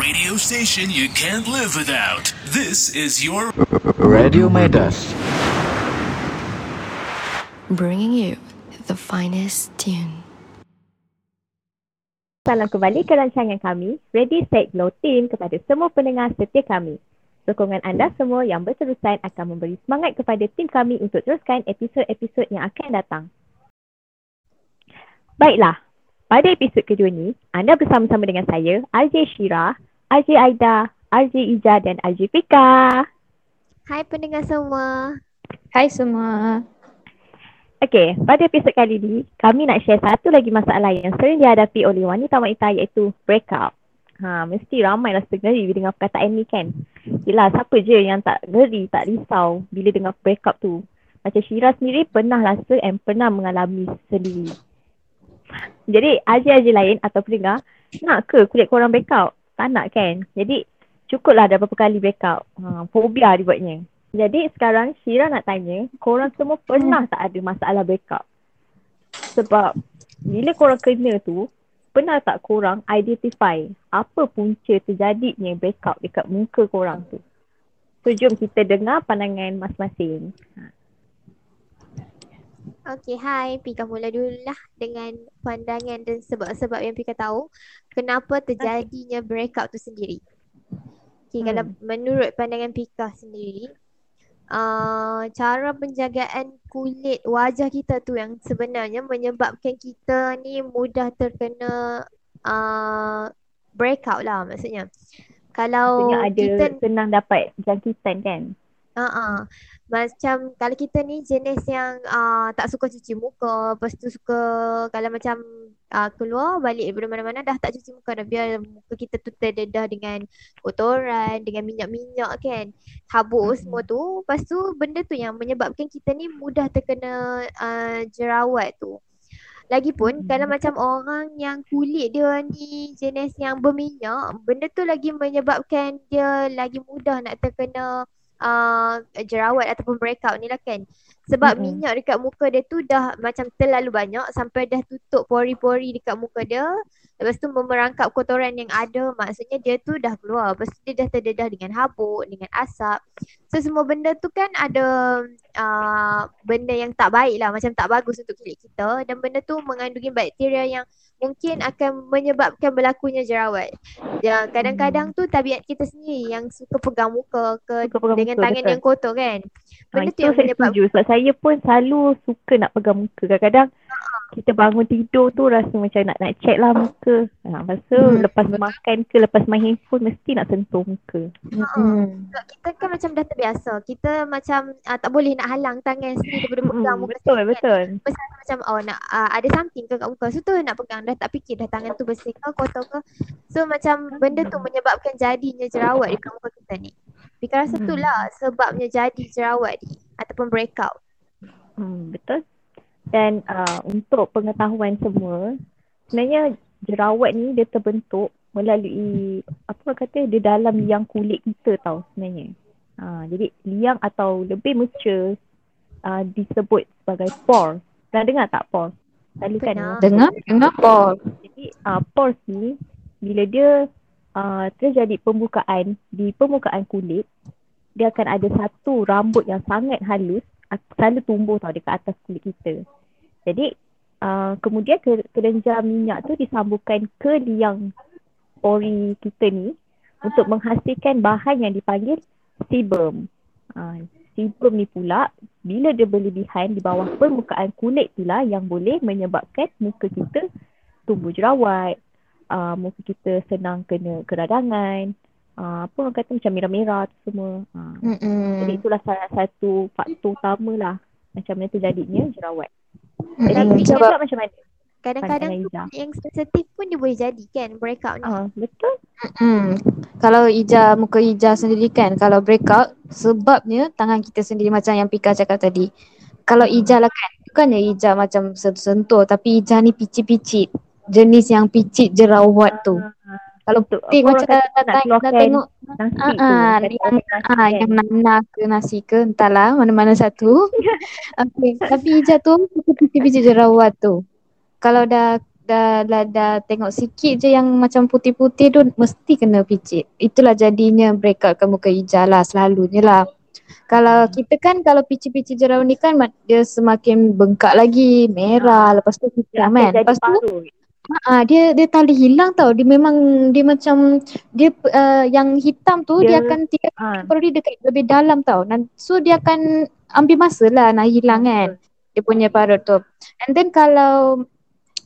radio station you can't live without. This is your Radio Medas. bringing you the finest tune. Salam kembali ke rancangan kami, Ready Set Glow Team kepada semua pendengar setia kami. Sokongan anda semua yang berterusan akan memberi semangat kepada tim kami untuk teruskan episod-episod yang akan datang. Baiklah, pada episod kedua ni, anda bersama-sama dengan saya, RJ Shira, RJ Aida, RJ Ija dan RJ Fika. Hai pendengar semua. Hai semua. Okey, pada episod kali ni, kami nak share satu lagi masalah yang sering dihadapi oleh wanita-wanita iaitu breakup. Ha, mesti ramai rasa ngeri bila dengar perkataan ni kan. Yelah, siapa je yang tak ngeri, tak risau bila dengar breakup tu. Macam Syira sendiri pernah rasa and pernah mengalami sendiri. Jadi, aja-aja lain atau pendengar, nak ke kulit korang breakup? Tak nak kan? Jadi, cukuplah ada berapa kali breakup. Ha, fobia dibuatnya. Jadi sekarang Syira nak tanya, korang semua pernah tak ada masalah breakup? Sebab bila korang kena tu, pernah tak korang identify apa punca terjadinya breakup dekat muka korang tu? So jom kita dengar pandangan masing-masing. Ha. Okay, hai. Pika mula dululah dengan pandangan dan sebab-sebab yang Pika tahu kenapa terjadinya breakup tu sendiri. Okay, Hmm. kalau menurut pandangan Pika sendiri, uh, cara penjagaan kulit wajah kita tu yang sebenarnya menyebabkan kita ni mudah terkena uh, breakout lah maksudnya. Kalau ada kita senang dapat jangkitan kan? Uh-uh. Macam kalau kita ni jenis yang uh, tak suka cuci muka, lepas tu suka kalau macam uh, keluar balik daripada mana-mana dah tak cuci muka dah biar muka kita tu terdedah dengan kotoran, dengan minyak-minyak kan. Habuk Mm-mm. semua tu. Lepas tu benda tu yang menyebabkan kita ni mudah terkena uh, jerawat tu. Lagipun Mm-mm. kalau macam orang yang kulit dia ni jenis yang berminyak, benda tu lagi menyebabkan dia lagi mudah nak terkena uh, jerawat ataupun breakout ni lah kan. Sebab Mm-mm. minyak dekat muka dia tu dah macam terlalu banyak sampai dah tutup pori-pori dekat muka dia. Lepas tu memerangkap kotoran yang ada maksudnya dia tu dah keluar. Lepas tu dia dah terdedah dengan habuk, dengan asap. So semua benda tu kan ada uh, benda yang tak baik lah macam tak bagus untuk kulit kita dan benda tu mengandungi bakteria yang mungkin akan menyebabkan berlakunya jerawat. Ya, kadang-kadang tu tabiat kita sendiri yang suka pegang muka ke Suka pegang dengan muka, tangan betul. yang kotor kan. Ha, Benda tu itu yang saya menyebab setuju sebab saya pun selalu suka nak pegang muka. Kadang-kadang kita bangun tidur tu rasa macam nak nak check lah muka. Ha, lepas tu Hmm, lepas betul. makan ke lepas main handphone mesti nak sentuh muka. Hmm. sebab kita kan macam dah terbiasa. Kita macam uh, tak boleh nak halang tangan sendiri daripada pegang Hmm, muka betul, sendiri kan. betul. Pasal macam oh nak uh, ada something ke kat muka. So tu nak pegang dah tak fikir dah tangan tu bersih ke kotor ke. So macam benda tu menyebabkan jadinya jerawat dekat muka kita ni. Fika rasa tu Hmm. lah sebabnya jadi jerawat ni ataupun breakout. Hmm, betul. Dan uh, untuk pengetahuan semua, sebenarnya jerawat ni dia terbentuk melalui apa orang kata dia dalam liang kulit kita tau sebenarnya. Ha, jadi liang atau lebih mature uh, disebut sebagai pores. Pernah dengar tak pores? Selalu kan orang Dengar? Dengar Paul. jadi uh, pores ni bila dia uh, terjadi pembukaan di permukaan kulit, dia akan ada satu rambut yang sangat halus selalu tumbuh tau dekat atas kulit kita. Jadi uh, kemudian ke, kelenjar minyak tu disambungkan ke liang pori kita ni untuk menghasilkan bahan yang dipanggil sebum. Uh, sebum ni pula bila dia berlebihan di bawah permukaan kulit itulah yang boleh menyebabkan muka kita tumbuh jerawat, uh, muka kita senang kena keradangan, uh, apa orang kata macam merah-merah tu semua. Uh, jadi itulah salah satu faktor utama lah macam mana terjadinya jerawat. Jadi Sebab pula macam mana? Kadang-kadang tu yang sensitif pun dia boleh jadi kan breakout ni. Ah, betul. Hmm. Kalau Ija, muka Ija sendiri kan, kalau breakout, sebabnya tangan kita sendiri macam yang Pika cakap tadi. Kalau Ija lah kan, bukannya Ija macam sentuh, tapi Ija ni picit-picit. Jenis yang picit jerawat tu. Kalau Betul. putih Apa orang macam dah, dah, dah keluarkan tengok Ah, ah, yang ah, kan. yang nanah ke nasi ke entahlah mana-mana satu. okay. Tapi Ija tu picit-picit jerawat tu. Kalau dah dah, dah, dah tengok sikit je yang macam putih-putih tu mesti kena picit. Itulah jadinya breakout ke muka hijau lah selalunya lah. Kalau kita kan kalau picit-picit jerawat ni kan dia semakin bengkak lagi, merah, lepas tu hitam kan. Lepas tu. Ah, dia dia tak boleh hilang tau. Dia memang dia macam dia uh, yang hitam tu dia, Dia- akan tiga Ah. temporary dekat lebih dalam tau. So dia akan ambil masa lah nak hilang kan. Dia punya parut tu. And then kalau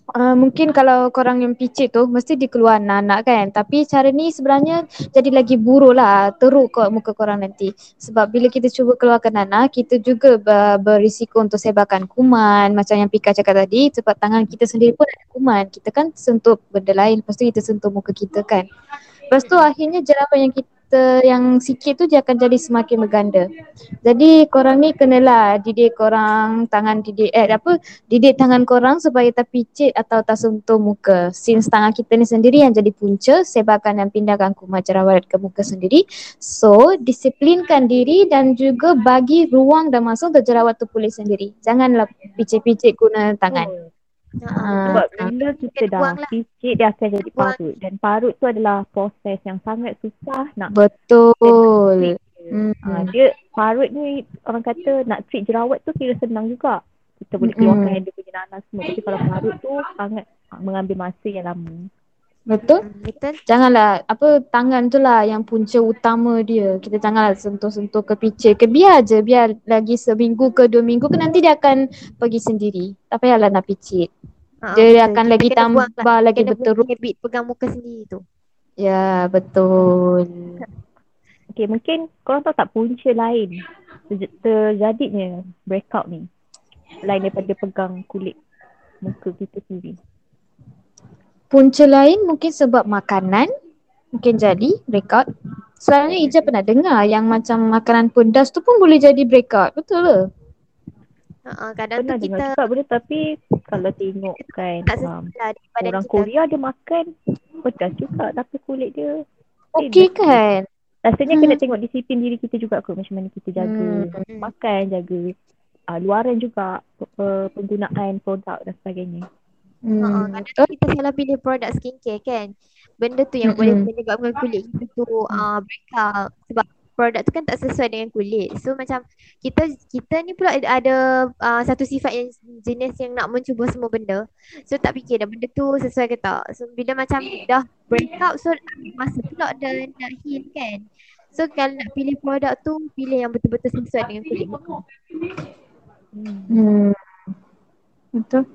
Uh, mungkin kalau korang yang picit tu mesti dia keluar anak-anak kan. Tapi cara ni sebenarnya jadi lagi buruk lah teruk kat muka korang nanti. Sebab bila kita cuba keluarkan anak kita juga ber- berisiko untuk sebarkan kuman. Macam yang Pika cakap tadi sebab tangan kita sendiri pun ada kuman. Kita kan sentuh benda lain lepas tu kita sentuh muka kita kan. Lepas tu akhirnya jerawat yang kita yang sikit tu dia akan jadi semakin berganda jadi korang ni kenalah didik korang tangan didik eh apa didik tangan korang supaya tak picit atau tak sentuh muka. Since tangan kita ni sendiri yang jadi punca, sebarkan dan pindahkan kuman jerawat ke muka sendiri. So, disiplinkan diri dan juga bagi ruang dan masa untuk jerawat tu pulih sendiri. Janganlah picit-picit guna tangan. Sebab bila kita dah buang lah. picit dia akan jadi parut. Dan parut tu adalah proses yang sangat susah nak Betul. Hmm. Ah, dia parut ni orang kata nak treat jerawat tu kira senang juga. Kita boleh keluarkan dia punya nanas semua. Tapi kalau parut tu sangat ah, mengambil masa yang lama. Betul? Hmm, Betul. Janganlah apa tangan tu lah yang punca utama dia. Kita janganlah sentuh-sentuh ke picit ke biar je biar lagi seminggu ke dua minggu ke nanti dia akan pergi sendiri. Tak payahlah nak picit. Ha, Dia betul. akan lagi kena buang tambah lagi Kena berteruk. buang habit pegang muka sendiri tu. Ya betul. Okay mungkin korang tahu tak punca lain terj- terjadinya breakout ni. Lain daripada pegang kulit muka kita sendiri. Punca lain mungkin sebab makanan mungkin jadi breakout. Selalunya Ija pernah dengar yang macam makanan pedas tu pun boleh jadi breakout. Betul ke? Ha, ha, kadang Pernah tu dengar kita juga benda tapi kalau tengok kan um, lah orang kita. Korea dia makan pedas juga tapi kulit dia Okey kan? Rasanya Hmm. kena tengok disiplin diri kita juga kot macam mana kita jaga Hmm. makan, jaga uh, luaran juga uh, penggunaan produk dan sebagainya. Ha, Hmm, kadang betul. kita salah pilih produk skincare kan. Benda tu yang boleh Mm-mm. menyebabkan kulit kita tu uh, breakout sebab produk tu kan tak sesuai dengan kulit. So macam kita kita ni pula ada, uh, satu sifat yang jenis yang nak mencuba semua benda. So tak fikir dah benda tu sesuai ke tak. So bila macam dah breakout so masa pula dah nak heal kan. So kalau nak pilih produk tu pilih yang betul-betul sesuai dengan kulit muka. Hmm. Betul.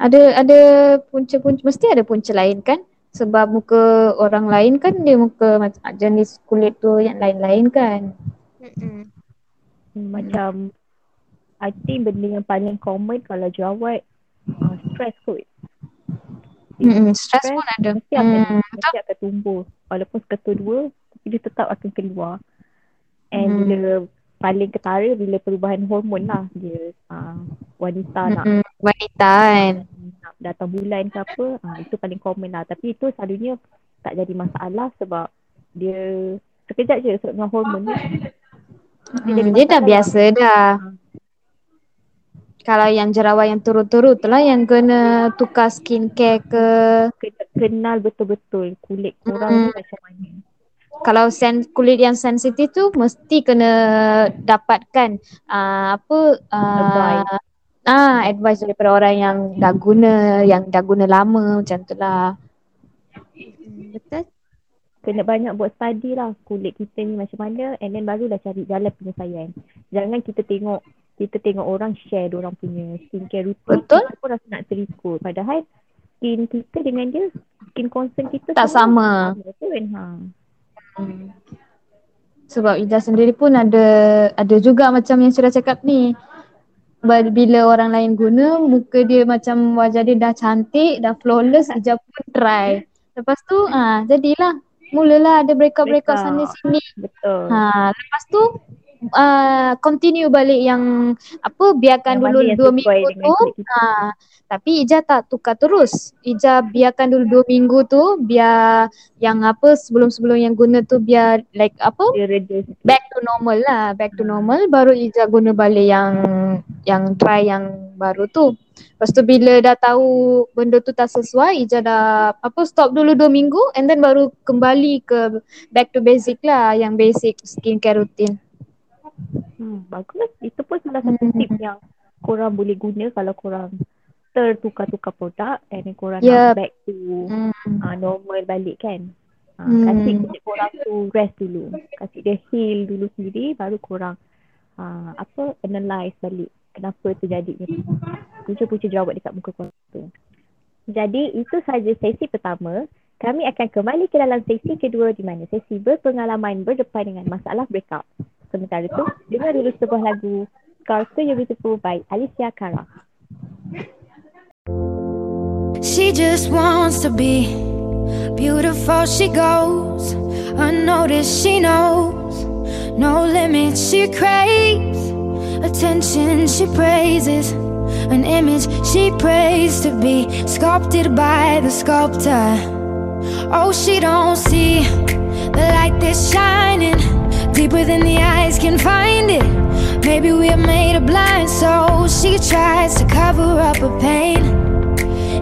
Ada ada punca-punca mesti ada punca lain kan? Sebab muka orang lain kan dia muka macam jenis kulit tu yang lain-lain kan. Mm-mm. Hmm, Macam I think benda yang paling common kalau jerawat uh, stress kot. Hmm, stress pun ada. Mesti akan, Hmm, mesti akan tumbuh. Walaupun seketut dua tapi dia tetap akan keluar. And Hmm. bila paling ketara bila perubahan hormon lah. Dia uh, wanita nak Hmm, wanita kan. nak datang bulan ke apa ha, itu paling common lah. Tapi itu selalunya tak jadi masalah sebab dia sekejap je sebab dengan hormon ni. Hmm, dia dah biasa dah. Kalau yang jerawat yang turut-turut tu lah yang kena tukar skincare ke. Kena kenal betul-betul kulit korang ni Mm. macam mana kalau sen kulit yang sensitif tu mesti kena dapatkan uh, apa uh, Advice. ah advice daripada orang yang dah guna yang dah guna lama macam tu lah. Mm, betul. kena banyak buat study lah kulit kita ni macam mana and then barulah cari jalan penyelesaian jangan kita tengok kita tengok orang share orang punya skincare routine Betul. kita pun rasa nak terikut padahal skin kita dengan dia skin concern kita Tak sama. sama kan ha. Hmm. Sebab Ida sendiri pun ada ada juga macam yang sudah cakap ni. Bila orang lain guna muka dia macam wajah dia dah cantik, dah flawless, Ija pun try. Lepas tu ah jadilah mulalah ada breakout-breakout sana sini. betul Ha, lepas tu uh, continue balik yang apa biarkan Yang dulu dua minggu tu. Ha, tapi Ija tak tukar terus. Ija biarkan dulu dua minggu tu biar yang apa sebelum-sebelum yang guna tu biar like apa back to normal lah, back to Hmm. normal baru Ija guna balik yang yang try yang baru tu. Lepas tu bila dah tahu benda tu tak sesuai, Ija dah apa stop dulu dua minggu and then baru kembali ke back to basic lah yang basic skincare routine. Hmm, bagus. Itu pun salah satu Hmm. tip yang korang boleh guna kalau korang tertukar-tukar produk and then korang Yup. nak back to Hmm. uh, normal balik kan. Uh, Hmm. Kasih kulit korang tu rest dulu. Kasih dia heal dulu sendiri baru korang uh, apa analyse balik kenapa terjadi ni punca-punca jerawat dekat muka korang tu. Jadi itu saja sesi pertama. Kami akan kembali ke dalam sesi kedua di mana sesi berpengalaman berdepan dengan masalah breakout. Sementara tu, dengar dulu sebuah lagu Scars to You Beautiful by Alicia Cara. She just wants to be beautiful. She goes unnoticed. She knows no limits. She craves attention. She praises an image she prays to be sculpted by the sculptor. Oh, she don't see the light that's shining deeper than the eyes can find it. Maybe we're made of blind, so she tries to cover up her pain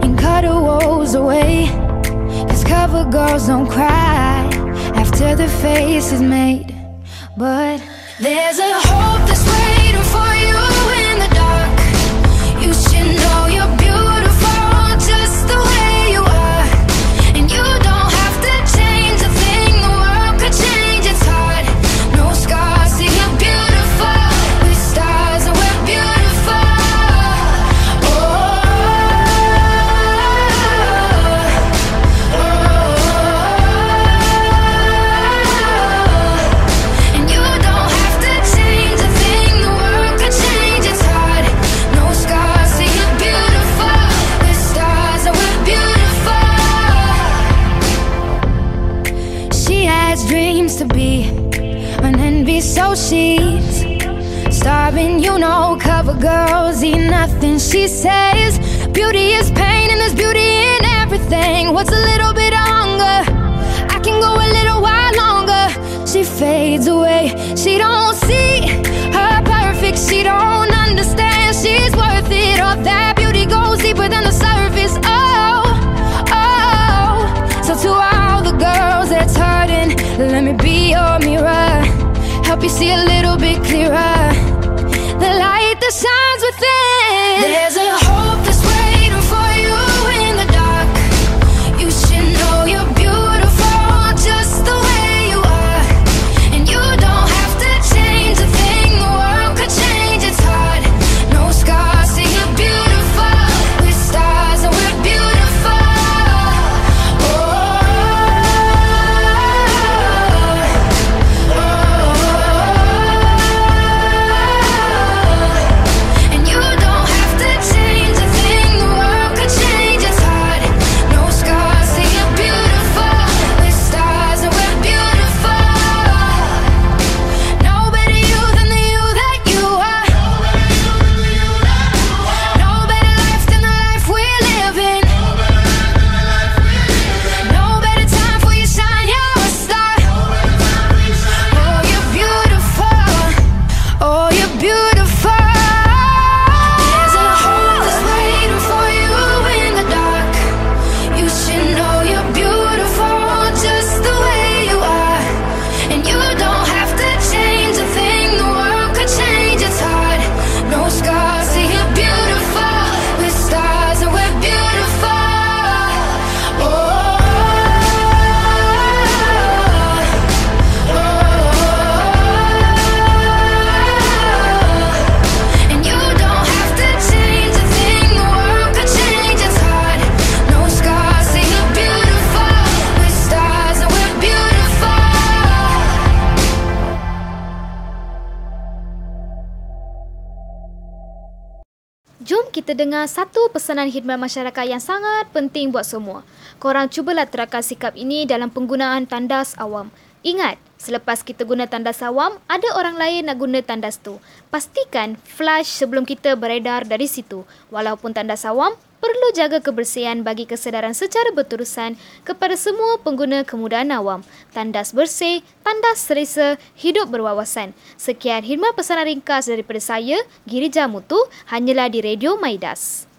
and cut her woes away. Cause cover girls don't cry after the face is made. But there's a hope She says beauty is pain, and there's beauty kita dengar satu pesanan khidmat masyarakat yang sangat penting buat semua. Korang cubalah terapkan sikap ini dalam penggunaan tandas awam. Ingat, selepas kita guna tandas awam, ada orang lain nak guna tandas tu. Pastikan flush sebelum kita beredar dari situ. Walaupun tandas awam, perlu jaga kebersihan bagi kesedaran secara berterusan kepada semua pengguna kemudahan awam. Tandas bersih, tandas selesa, hidup berwawasan. Sekian khidmat pesanan ringkas daripada saya, Girija Mutu, hanyalah di Radio Maidas.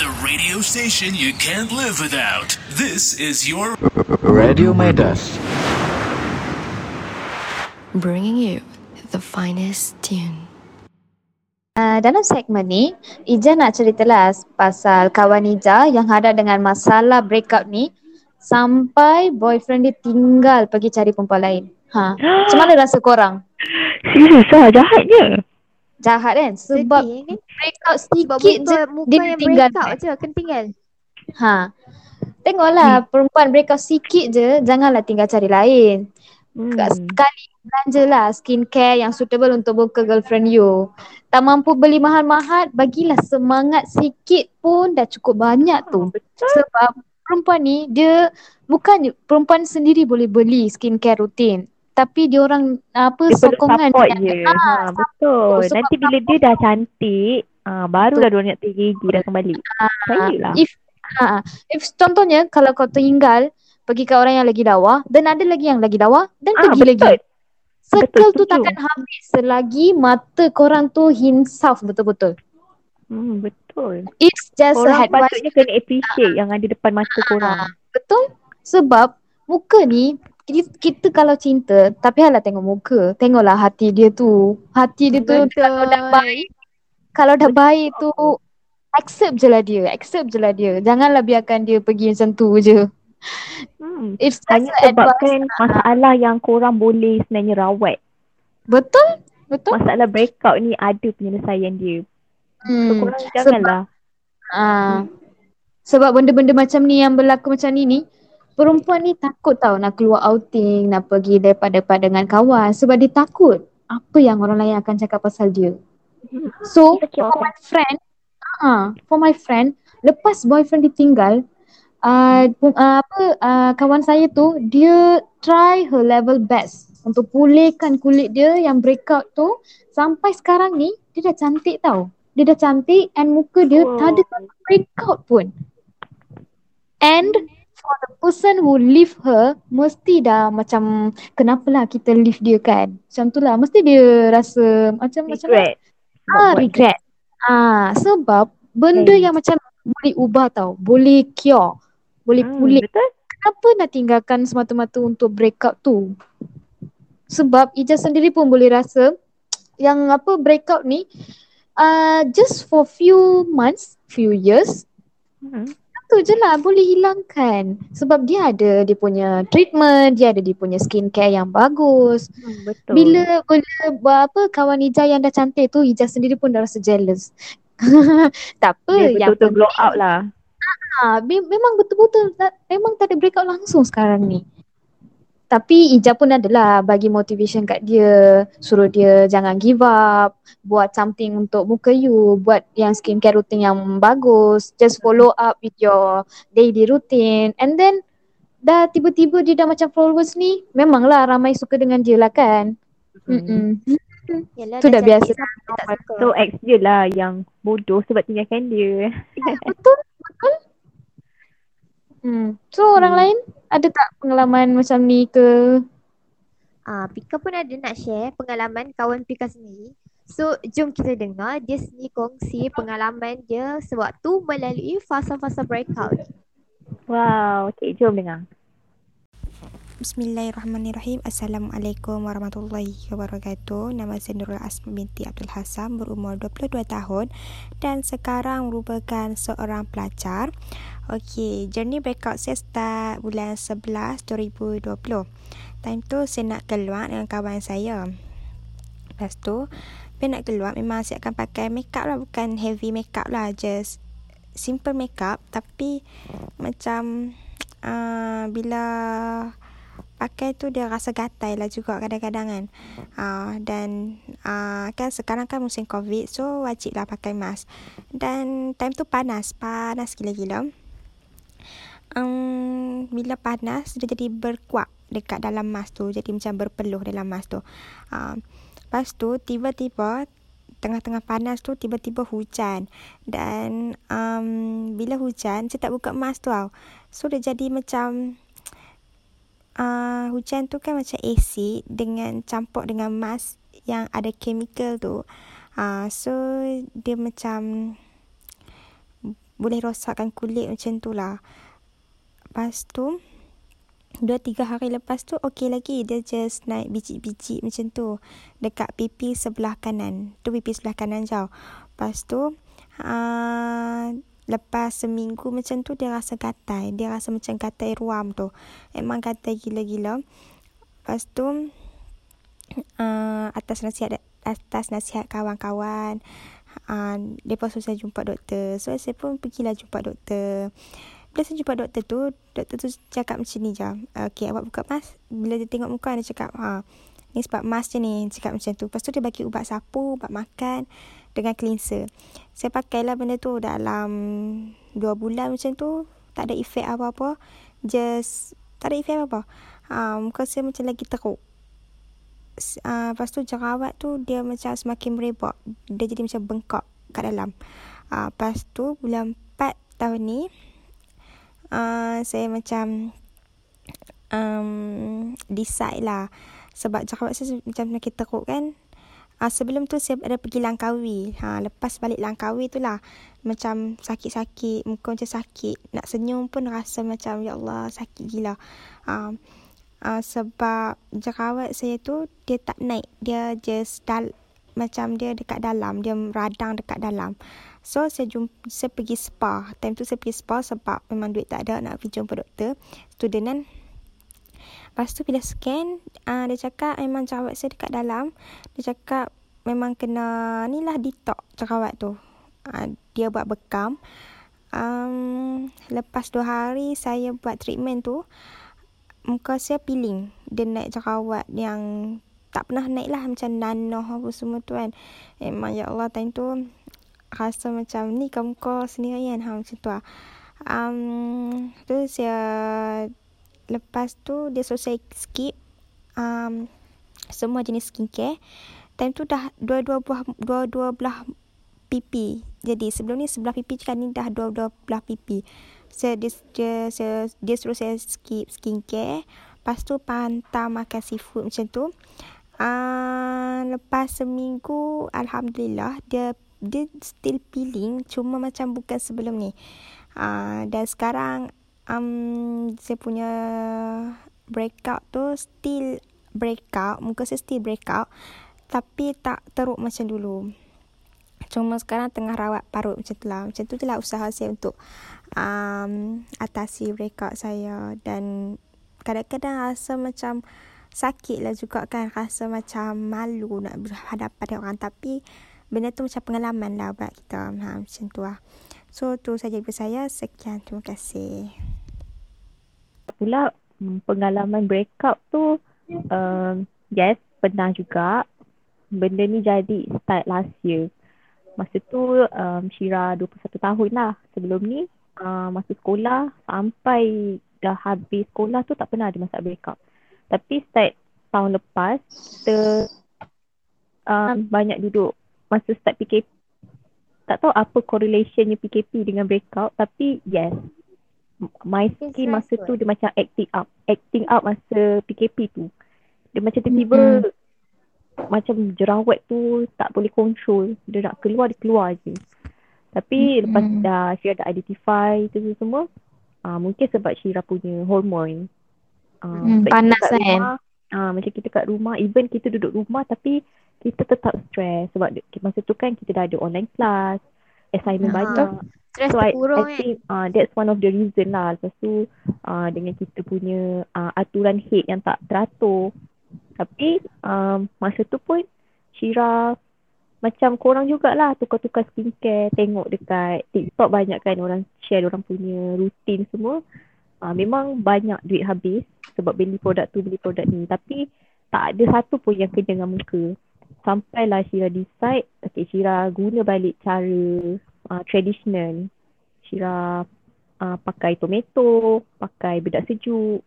The radio station you can't live without. This is your Radio Midas. Bringing you the finest tune. Uh, dalam segmen ni, Ija nak ceritalah pasal kawan Ija yang hadap dengan masalah breakup ni sampai boyfriend dia tinggal pergi cari perempuan lain. Ha. Macam mana rasa korang? Serius lah, jahatnya. Jahat kan? Sebab Sedih kan? breakup sedikit je dia yang tinggal. break out je kena tinggal. Ha. Tengoklah perempuan breakup sikit je janganlah tinggal cari lain. Hmm. Sekali belanja lah skincare yang suitable untuk muka girlfriend you. Tak mampu beli mahal-mahal, bagilah semangat sikit pun dah cukup banyak tu. Sebab perempuan ni dia bukan perempuan sendiri boleh beli skincare rutin. Tapi dia orang apa Dia sokongan support dia. je. Ah, Ha, betul. Sebab Nanti bila dia dah cantik, ah, barulah dia nak tergigi dah kembali. Baiklah. If ha, if contohnya kalau kau tinggal pergi ke orang yang lagi lawa dan ada lagi yang lagi lawa dan Ah, pergi betul. lagi. Circle Betul, tu setuju. takkan habis selagi mata korang tu hinsaf betul-betul. Hmm, betul. It's just a Korang head wash. patutnya kena appreciate yang ada depan mata korang. Betul? Sebab muka ni kita, kita kalau cinta tapi hala tengok muka. Tengoklah hati dia tu. Hati dia tu kalau dah baik kalau dah baik tu accept je lah dia. Accept je lah dia. Janganlah biarkan dia pergi macam tu je. Hmm. It's Hanya advice. sebabkan masalah yang korang boleh sebenarnya rawat. Betul? Betul? Masalah breakout ni ada penyelesaian dia. So Hmm. korang janganlah. Ah. Sebab benda-benda macam ni yang berlaku macam ni ni perempuan ni takut tau nak keluar outing, nak pergi daripada dengan kawan sebab dia takut apa yang orang lain akan cakap pasal dia. So Insecure for my friend, ah, for my friend, lepas boyfriend ditinggal, uh, uh, apa uh, kawan saya tu dia try her level best untuk pulihkan kulit dia yang breakout tu sampai sekarang ni dia dah cantik tau. Dia dah cantik and muka dia Oh. tak ada breakout pun. And for the person who leave her mesti dah macam kenapalah kita leave dia kan. Macam tu lah. Mesti dia rasa macam macam mana? Regret. Ah, regret. Ah, sebab benda Kan. yang macam boleh ubah tau. Boleh cure. Boleh Hmm, pulih. Betul? Kenapa nak tinggalkan semata-mata untuk breakout tu? Sebab Ijaz sendiri pun boleh rasa yang apa breakout ni uh, just for few months, few years, Hmm. tu je lah boleh hilangkan. Sebab dia ada dia punya treatment, dia ada dia punya skincare yang bagus. Hmm, betul. Bila bila buat apa kawan Ijaz yang dah cantik tu Ijaz sendiri pun dah rasa jealous. tak apa dia yang betul-betul glow out lah. Ha, me- memang betul-betul tak, memang tak ada breakout langsung sekarang ni. Tapi Ija pun adalah bagi motivation kat dia, suruh dia jangan give up, buat something untuk muka you, buat yang skincare routine yang bagus, just follow up with your daily routine and then dah tiba-tiba dia dah macam followers ni, memanglah ramai suka dengan dia lah kan. Mm-mm. Yalah, Tu dah biasa. dia tak suka. So ex je lah yang bodoh sebab tinggalkan dia. Betul. Hmm. So orang Hmm. lain ada tak pengalaman macam ni ke? Ah, Pika pun ada nak share pengalaman kawan Pika sendiri. So, jom kita dengar dia sendiri kongsi pengalaman dia sewaktu melalui fasa-fasa breakout. Wow, okay jom dengar. Bismillahirrahmanirrahim. Assalamualaikum warahmatullahi wabarakatuh. Nama saya Nurul Asma binti Abdul Hasan berumur 22 tahun dan sekarang merupakan seorang pelajar. Okey, journey breakout saya start bulan 11 2020. Time tu saya nak keluar dengan kawan saya. Lepas tu, bila nak keluar memang saya akan pakai makeup lah bukan heavy makeup lah just simple makeup tapi macam uh, bila pakai tu dia rasa gatal lah juga kadang-kadang kan. Uh, dan uh, kan sekarang kan musim covid so wajib lah pakai mask. Dan time tu panas panas gila-gila. Um, bila panas dia jadi berkuap dekat dalam mask tu jadi macam berpeluh dalam mask tu. Uh, lepas tu tiba-tiba tengah-tengah panas tu tiba-tiba hujan. Dan um, bila hujan saya tak buka mask tu tau. So dia jadi macam uh, hujan tu kan macam acid dengan campur dengan mask yang ada chemical tu uh, so dia macam boleh rosakkan kulit macam tu lah lepas tu Dua tiga hari lepas tu okey lagi dia just naik biji-biji macam tu dekat pipi sebelah kanan. Tu pipi sebelah kanan jauh. Lepas tu uh, lepas seminggu macam tu dia rasa gatai. Dia rasa macam gatai ruam tu. Emang gatai gila-gila. Lepas tu uh, atas nasihat atas nasihat kawan-kawan uh, pun susah jumpa doktor. So saya pun pergilah jumpa doktor. Bila saya jumpa doktor tu, doktor tu cakap macam ni je. Okay, awak buka mask. Bila dia tengok muka, dia cakap, ha, ni sebab mask je ni. Cakap macam tu. Lepas tu dia bagi ubat sapu, ubat makan dengan cleanser. Saya pakailah benda tu dalam dua bulan macam tu. Tak ada efek apa-apa. Just, tak ada efek apa-apa. Ha, muka saya macam lagi teruk. Uh, lepas tu jerawat tu dia macam semakin merebak. Dia jadi macam bengkak kat dalam. Uh, lepas tu bulan 4 tahun ni, uh, saya macam um, decide lah sebab cakap saya macam nak teruk kan. Uh, sebelum tu saya ada pergi Langkawi. Ha, lepas balik Langkawi tu lah macam sakit-sakit muka macam sakit. Nak senyum pun rasa macam ya Allah sakit gila. Uh, uh, sebab jerawat saya tu dia tak naik. Dia just dal macam dia dekat dalam. Dia radang dekat dalam. So saya jumpa, saya pergi spa. Time tu saya pergi spa sebab memang duit tak ada nak pergi jumpa doktor. Student kan. Lepas tu bila scan, uh, dia cakap memang jerawat saya dekat dalam. Dia cakap memang kena ni lah detox jerawat tu. Uh, dia buat bekam. Um, lepas dua hari saya buat treatment tu, muka saya peeling. Dia naik jerawat yang tak pernah naik lah macam nanoh apa semua tu kan. Memang ya Allah time tu rasa macam ni kau sendirian ha macam tu lah. Um, tu saya lepas tu dia selesai skip um, semua jenis skincare. Time tu dah dua-dua buah dua-dua belah pipi. Jadi sebelum ni sebelah pipi kan ni dah dua-dua belah pipi. Saya dia, dia, dia, dia suruh saya skip skincare. Lepas tu pantau makan seafood macam tu. Uh, lepas seminggu Alhamdulillah dia dia still peeling cuma macam bukan sebelum ni uh, dan sekarang um, saya punya breakout tu still breakout muka saya still breakout tapi tak teruk macam dulu cuma sekarang tengah rawat parut macam tu lah macam tu lah usaha saya untuk um, atasi breakout saya dan kadang-kadang rasa macam sakit lah juga kan rasa macam malu nak berhadapan dengan orang tapi benda tu macam pengalaman lah buat kita. Ha, macam tu lah. So, tu saja daripada saya. Sekian. Terima kasih. Pula hmm, pengalaman breakup tu, um, yes, pernah juga. Benda ni jadi start last year. Masa tu um, Shira 21 tahun lah. Sebelum ni, uh, masa sekolah sampai dah habis sekolah tu tak pernah ada masalah breakup. Tapi start tahun lepas, kita um, banyak duduk masa start PKP tak tahu apa correlationnya PKP dengan breakout tapi yes my masa tu dia macam acting up acting up masa PKP tu dia macam tiba-tiba mm-hmm. macam jerawat tu tak boleh control dia nak keluar dia keluar je tapi mm-hmm. lepas dah Syira dah identify tu semua uh, mungkin sebab Syira punya hormon uh, mm, panas kan uh, macam kita kat rumah even kita duduk rumah tapi kita tetap stress sebab masa tu kan kita dah ada online class, assignment ha. banyak. Stress so, I, I kan? think uh, that's one of the reason lah. Lepas tu uh, dengan kita punya uh, aturan head yang tak teratur. Tapi um, masa tu pun Shira macam korang jugalah tukar-tukar skincare. Tengok dekat TikTok banyak kan orang share orang punya rutin semua. Uh, memang banyak duit habis sebab beli produk tu, beli produk ni. Tapi tak ada satu pun yang kena dengan muka sampailah Shira decide okay Shira guna balik cara uh, traditional Shira uh, pakai tomato pakai bedak sejuk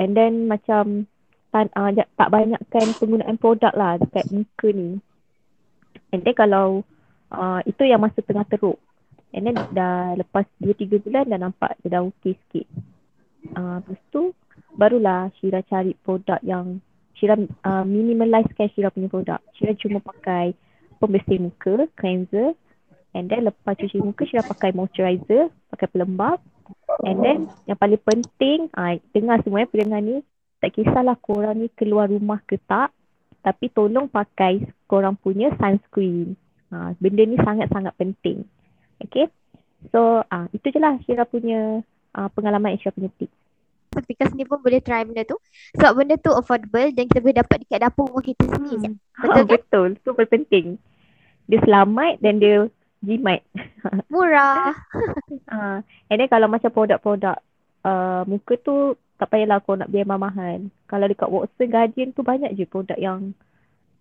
and then macam tan, uh, tak banyakkan penggunaan produk lah dekat muka ni And then kalau uh, itu yang masa tengah teruk. And then dah lepas 2-3 bulan dah nampak dia dah okey sikit. Uh, lepas tu barulah Syira cari produk yang Syira uh, minimalizekan Syira punya produk. Syira cuma pakai pembersih muka, cleanser. And then lepas cuci muka Syira pakai moisturizer, pakai pelembab. And then yang paling penting, uh, dengar semua ya pendengar ni. Tak kisahlah korang ni keluar rumah ke tak. Tapi tolong pakai korang punya sunscreen. Uh, benda ni sangat-sangat penting. Okay. So uh, itu je lah Syira punya uh, pengalaman yang Syira punya tips. Pika sendiri pun boleh try benda tu. Sebab benda tu affordable dan kita boleh dapat dekat dapur rumah kita sendiri. Hmm. Betul Betul, kan? betul. Paling penting. Dia selamat dan dia jimat. Murah. uh, and then kalau macam produk-produk uh, muka tu tak payahlah kau nak biar mahal. Kalau dekat Watson Guardian tu banyak je produk yang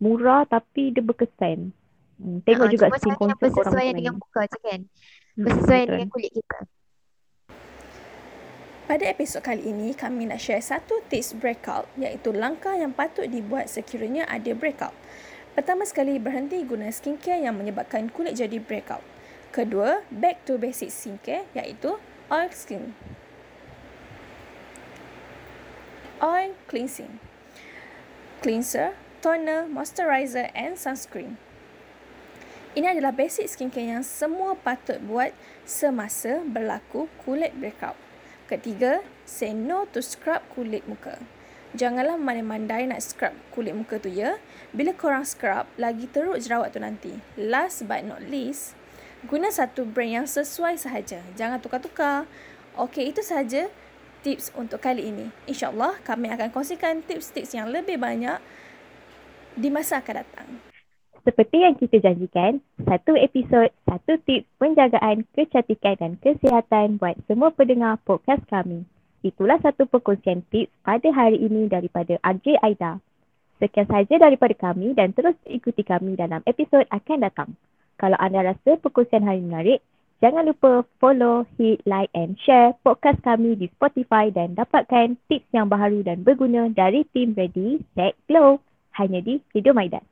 murah tapi dia berkesan. Hmm, tengok Ah, juga skin concern korang bersesuaian dengan muka je kan. Hmm, Bersesuaian betul. dengan kulit kita. Pada episod kali ini, kami nak share satu tips breakout iaitu langkah yang patut dibuat sekiranya ada breakout. Pertama sekali, berhenti guna skincare yang menyebabkan kulit jadi breakout. Kedua, back to basic skincare iaitu oil skin. Oil cleansing. Cleanser, toner, moisturizer and sunscreen. Ini adalah basic skincare yang semua patut buat semasa berlaku kulit breakout. Ketiga, say no to scrub kulit muka. Janganlah mandai-mandai nak scrub kulit muka tu ya. Bila korang scrub, lagi teruk jerawat tu nanti. Last but not least, guna satu brand yang sesuai sahaja. Jangan tukar-tukar. Okey, itu sahaja tips untuk kali ini. InsyaAllah kami akan kongsikan tips-tips yang lebih banyak di masa akan datang. Seperti yang kita janjikan, satu episod, satu tips penjagaan kecantikan dan kesihatan buat semua pendengar podcast kami. Itulah satu perkongsian tips pada hari ini daripada RJ Aida. Sekian sahaja daripada kami dan terus ikuti kami dalam episod akan datang. Kalau anda rasa perkongsian hari ini menarik, jangan lupa follow, hit, like and share podcast kami di Spotify dan dapatkan tips yang baharu dan berguna dari tim Ready, Set, Glow hanya di Video Maidan.